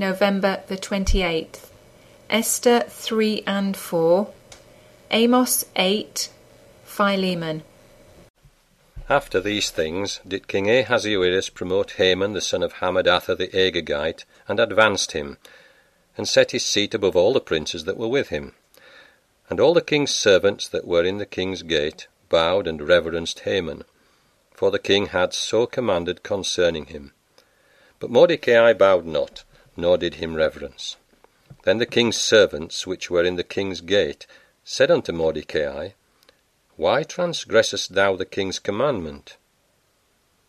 November the 28th. Esther 3 and 4. Amos 8. Philemon. After these things did King Ahasuerus promote Haman the son of Hammedatha the Agagite, and advanced him, and set his seat above all the princes that were with him. And all the king's servants that were in the king's gate bowed and reverenced Haman, for the king had so commanded concerning him. But Mordecai bowed not, nor did him reverence. Then the king's servants, which were in the king's gate, said unto Mordecai, why transgressest thou the king's commandment?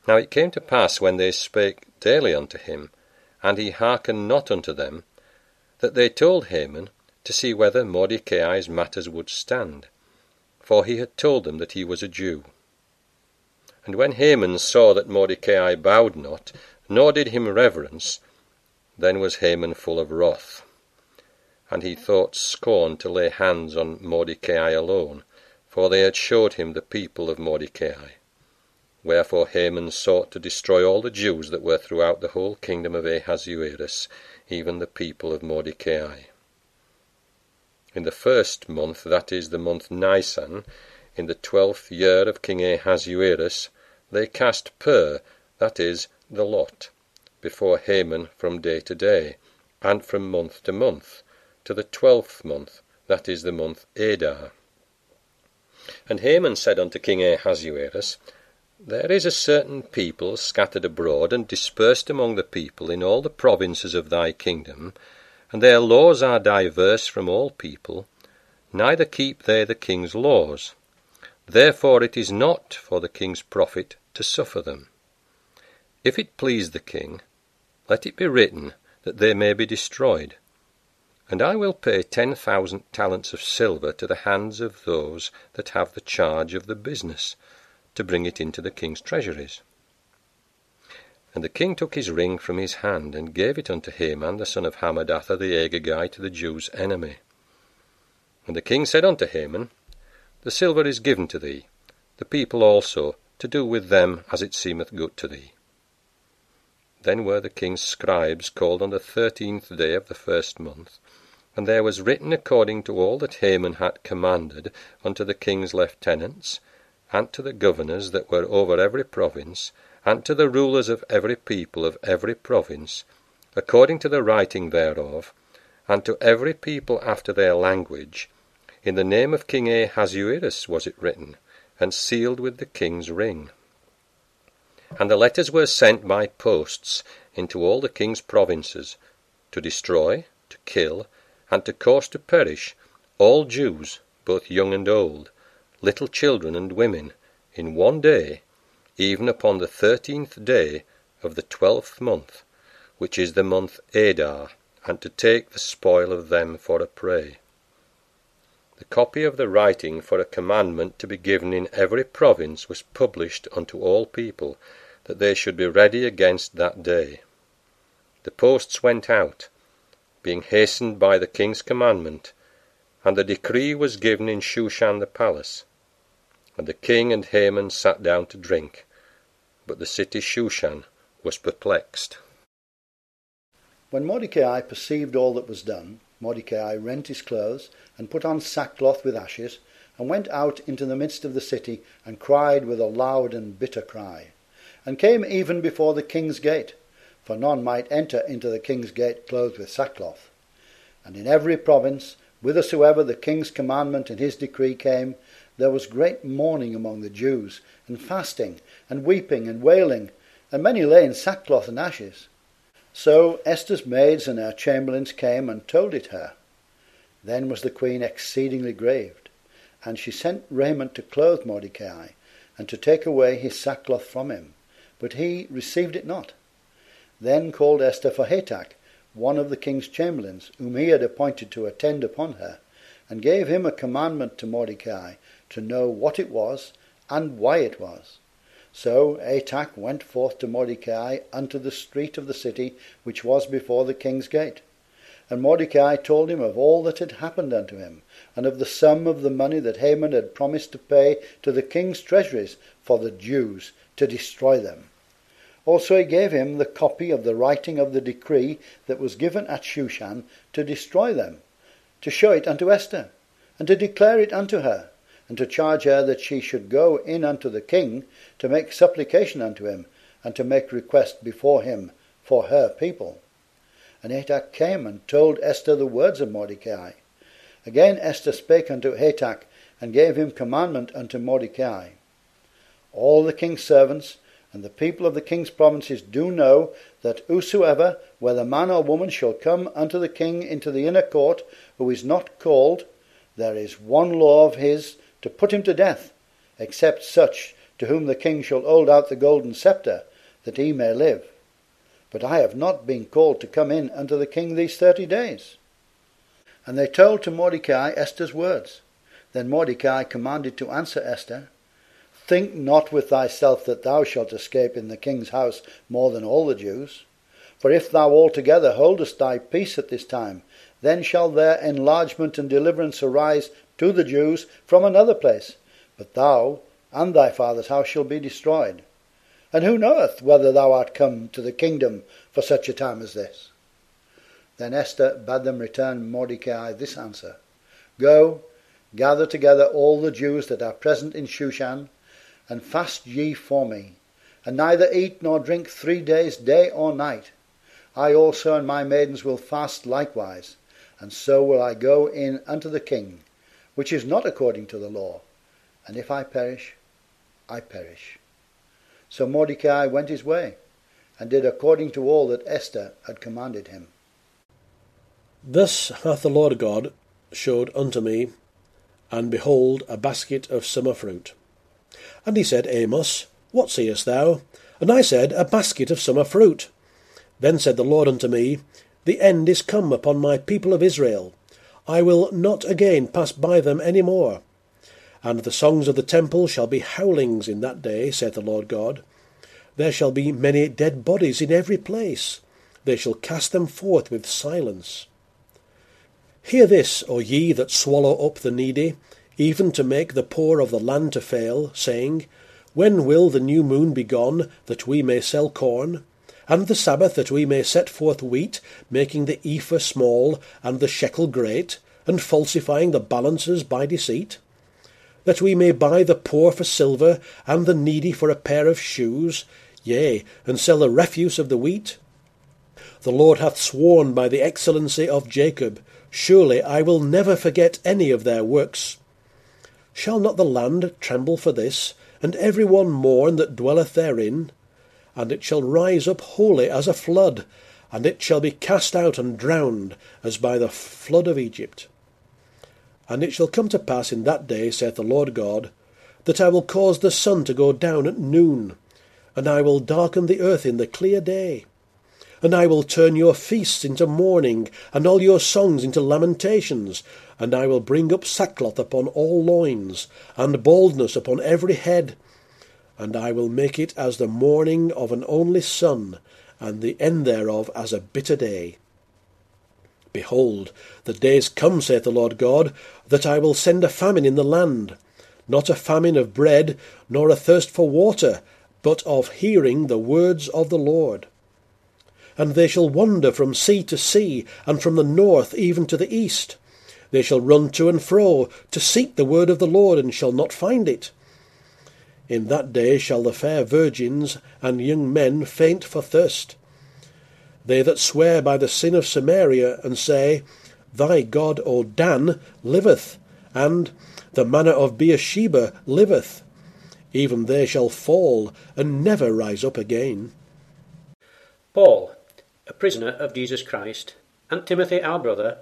Now it came to pass when they spake daily unto him, and he hearkened not unto them, that they told Haman to see whether Mordecai's matters would stand, for he had told them that he was a Jew. And when Haman saw that Mordecai bowed not, nor did him reverence, then was Haman full of wrath, and he thought scorn to lay hands on Mordecai alone, for they had showed him the people of Mordecai. Wherefore Haman sought to destroy all the Jews that were throughout the whole kingdom of Ahasuerus, even the people of Mordecai. In the first month, that is, the month Nisan, in the twelfth year of King Ahasuerus, they cast pur, that is, the lot, before Haman from day to day, and from month to month, to the twelfth month, that is, the month Adar. And Haman said unto King Ahasuerus, There is a certain people scattered abroad and dispersed among the people in all the provinces of thy kingdom, and their laws are diverse from all people, neither keep they the king's laws. Therefore it is not for the king's profit to suffer them. If it please the king, let it be written that they may be destroyed, and I will pay ten thousand talents of silver to the hands of those that have the charge of the business, to bring it into the king's treasuries. And the king took his ring from his hand, and gave it unto Haman the son of Hammedatha the Agagite, to the Jews' enemy. And the king said unto Haman, The silver is given to thee, the people also, to do with them as it seemeth good to thee. Then were the king's scribes called on the thirteenth day of the first month, and there was written according to all that Haman had commanded unto the king's lieutenants, and to the governors that were over every province, and to the rulers of every people of every province, according to the writing thereof, and to every people after their language. In the name of King Ahasuerus was it written, and sealed with the king's ring. And the letters were sent by posts into all the king's provinces, to destroy, to kill, and to cause to perish all Jews, both young and old, little children and women, in one day, even upon the thirteenth day of the twelfth month, which is the month Adar, and to take the spoil of them for a prey. The copy of the writing for a commandment to be given in every province was published unto all people, that they should be ready against that day. The posts went out, being hastened by the king's commandment, and the decree was given in Shushan the palace. And the king and Haman sat down to drink, but the city Shushan was perplexed. When Mordecai perceived all that was done, Mordecai rent his clothes, and put on sackcloth with ashes, and went out into the midst of the city, and cried with a loud and bitter cry, and came even before the king's gate for none might enter into the king's gate clothed with sackcloth. And in every province, whithersoever the king's commandment and his decree came, there was great mourning among the Jews, and fasting, and weeping, and wailing, and many lay in sackcloth and ashes. So Esther's maids and her chamberlains came and told it her. Then was the queen exceedingly grieved, and she sent raiment to clothe Mordecai, and to take away his sackcloth from him. But he received it not. Then called Esther for Hatach, one of the king's chamberlains, whom he had appointed to attend upon her, and gave him a commandment to Mordecai to know what it was and why it was. So Hatach went forth to Mordecai unto the street of the city which was before the king's gate. And Mordecai told him of all that had happened unto him, and of the sum of the money that Haman had promised to pay to the king's treasuries for the Jews, to destroy them. Also he gave him the copy of the writing of the decree that was given at Shushan to destroy them, to show it unto Esther, and to declare it unto her, and to charge her that she should go in unto the king to make supplication unto him, and to make request before him for her people. And Hatach came and told Esther the words of Mordecai. Again Esther spake unto Hatach, and gave him commandment unto Mordecai. All the king's servants and the people of the king's provinces do know that whosoever, whether man or woman, shall come unto the king into the inner court, who is not called, there is one law of his to put him to death, except such to whom the king shall hold out the golden sceptre, that he may live. But I have not been called to come in unto the king these thirty days. And they told to Mordecai Esther's words. Then Mordecai commanded to answer Esther, Think not with thyself that thou shalt escape in the king's house more than all the Jews. For if thou altogether holdest thy peace at this time, then shall their enlargement and deliverance arise to the Jews from another place. But thou and thy father's house shall be destroyed. And who knoweth whether thou art come to the kingdom for such a time as this? Then Esther bade them return Mordecai this answer Go, gather together all the Jews that are present in Shushan, and fast ye for me, and neither eat nor drink three days, day or night. I also and my maidens will fast likewise, and so will I go in unto the king, which is not according to the law. And if I perish, I perish. So Mordecai went his way, and did according to all that Esther had commanded him. Thus hath the Lord God showed unto me, and behold, a basket of summer fruit. And he said, Amos, what seest thou? And I said, A basket of summer fruit. Then said the Lord unto me, The end is come upon my people of Israel. I will not again pass by them any more. And the songs of the temple shall be howlings in that day, saith the Lord God. There shall be many dead bodies in every place. They shall cast them forth with silence. Hear this, O ye that swallow up the needy, even to make the poor of the land to fail, saying, When will the new moon be gone, that we may sell corn? And the Sabbath, that we may set forth wheat, making the ephah small, and the shekel great, and falsifying the balances by deceit? That we may buy the poor for silver, and the needy for a pair of shoes, yea, and sell the refuse of the wheat? The Lord hath sworn by the excellency of Jacob, Surely I will never forget any of their works. Shall not the land tremble for this, and every one mourn that dwelleth therein? And it shall rise up wholly as a flood, and it shall be cast out and drowned, as by the flood of Egypt. And it shall come to pass in that day, saith the Lord God, that I will cause the sun to go down at noon, and I will darken the earth in the clear day. And I will turn your feasts into mourning, and all your songs into lamentations, and I will bring up sackcloth upon all loins, and baldness upon every head, and I will make it as the mourning of an only son, and the end thereof as a bitter day. Behold, the days come, saith the Lord God, that I will send a famine in the land, not a famine of bread, nor a thirst for water, but of hearing the words of the Lord and they shall wander from sea to sea, and from the north even to the east. They shall run to and fro to seek the word of the Lord, and shall not find it. In that day shall the fair virgins and young men faint for thirst. They that swear by the sin of Samaria, and say, Thy God, O Dan, liveth, and the manner of Beersheba liveth, even they shall fall, and never rise up again. Paul, a prisoner of Jesus Christ, and Timothy our brother,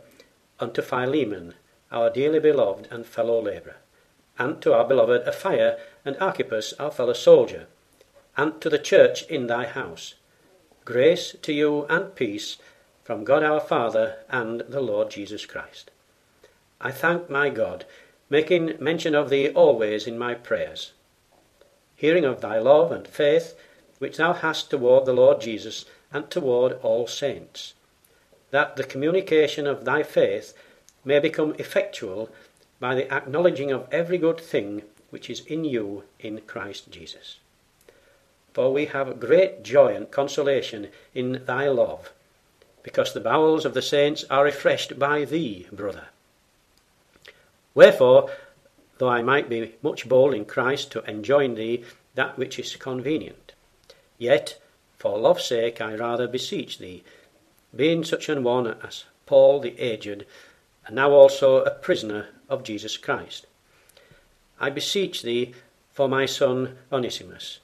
unto Philemon, our dearly beloved and fellow labourer, and to our beloved Apphia and Archippus, our fellow soldier, and to the church in thy house. Grace to you and peace from God our Father and the Lord Jesus Christ. I thank my God, making mention of thee always in my prayers, hearing of thy love and faith which thou hast toward the Lord Jesus and toward all saints, that the communication of thy faith may become effectual by the acknowledging of every good thing which is in you in Christ Jesus. For we have great joy and consolation in thy love, because the bowels of the saints are refreshed by thee, brother. Wherefore, though I might be much bold in Christ to enjoin thee that which is convenient, yet for love's sake I rather beseech thee, being such an one as Paul the aged, and now also a prisoner of Jesus Christ. I beseech thee for my son Onesimus,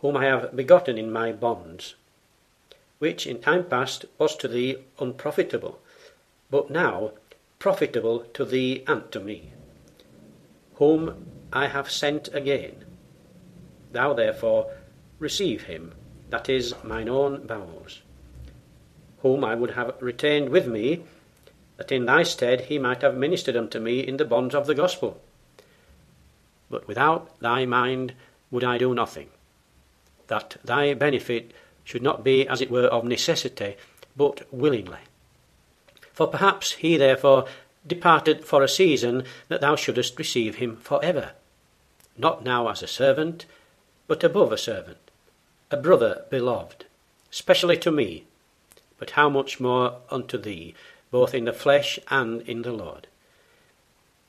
whom I have begotten in my bonds, which in time past was to thee unprofitable, but now profitable to thee and to me, whom I have sent again. Thou therefore receive him, that is, mine own bowels whom I would have retained with me, that in thy stead he might have ministered unto me in the bonds of the gospel. But without thy mind would I do nothing, that thy benefit should not be as it were of necessity, but willingly. For perhaps he therefore departed for a season that thou shouldest receive him for ever, not now as a servant, but above a servant, a brother beloved, specially to me, but how much more unto thee, both in the flesh and in the Lord.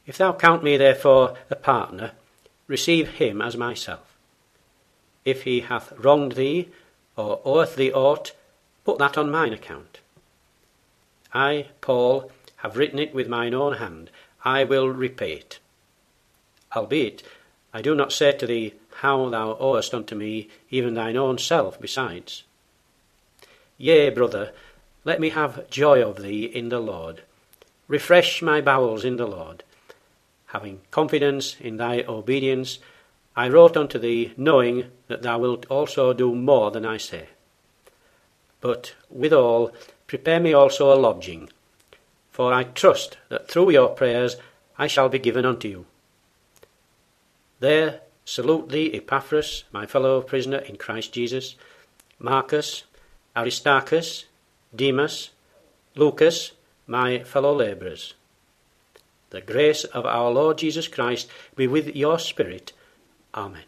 If thou count me therefore a partner, receive him as myself. If he hath wronged thee, or oweth thee aught, put that on mine account. I, Paul, have written it with mine own hand, I will repay it. Albeit, I do not say to thee how thou owest unto me even thine own self besides. Yea, brother, let me have joy of thee in the Lord. Refresh my bowels in the Lord. Having confidence in thy obedience, I wrote unto thee, knowing that thou wilt also do more than I say. But withal, prepare me also a lodging, for I trust that through your prayers I shall be given unto you. There salute thee Epaphras, my fellow prisoner in Christ Jesus, Marcus, Aristarchus, Demas, Lucas, my fellow labourers. The grace of our Lord Jesus Christ be with your spirit. Amen.